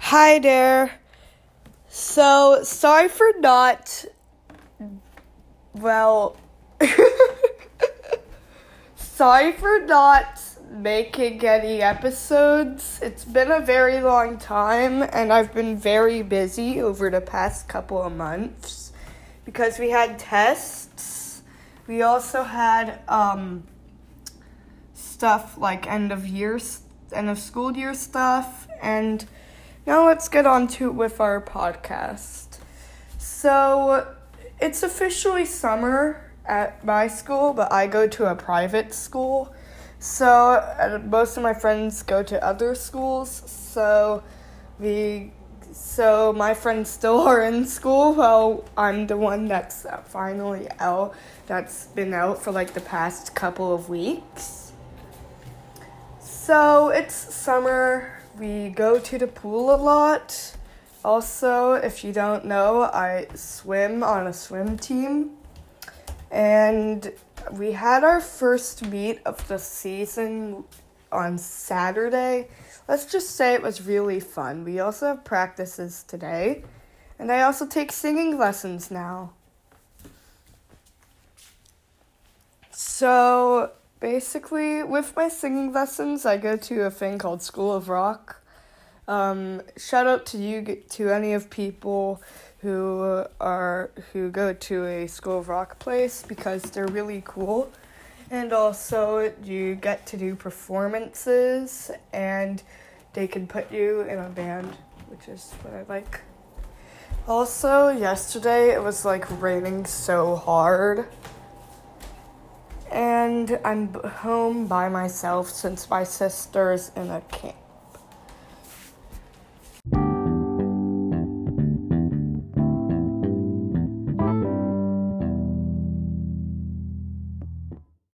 Hi there. So, sorry for not. Well. sorry for not making any episodes. It's been a very long time, and I've been very busy over the past couple of months because we had tests. We also had um, stuff like end of year, end of school year stuff, and now let's get on to it with our podcast. So it's officially summer at my school, but I go to a private school. So uh, most of my friends go to other schools. So we, so my friends still are in school while I'm the one that's uh, finally out. That's been out for like the past couple of weeks. So it's summer we go to the pool a lot. Also, if you don't know, I swim on a swim team. And we had our first meet of the season on Saturday. Let's just say it was really fun. We also have practices today. And I also take singing lessons now. So, basically, with my singing lessons, I go to a thing called School of Rock. Um, shout out to you to any of people who are who go to a School of Rock place because they're really cool, and also you get to do performances and they can put you in a band, which is what I like. Also, yesterday it was like raining so hard and I'm home by myself since my sister's in a camp.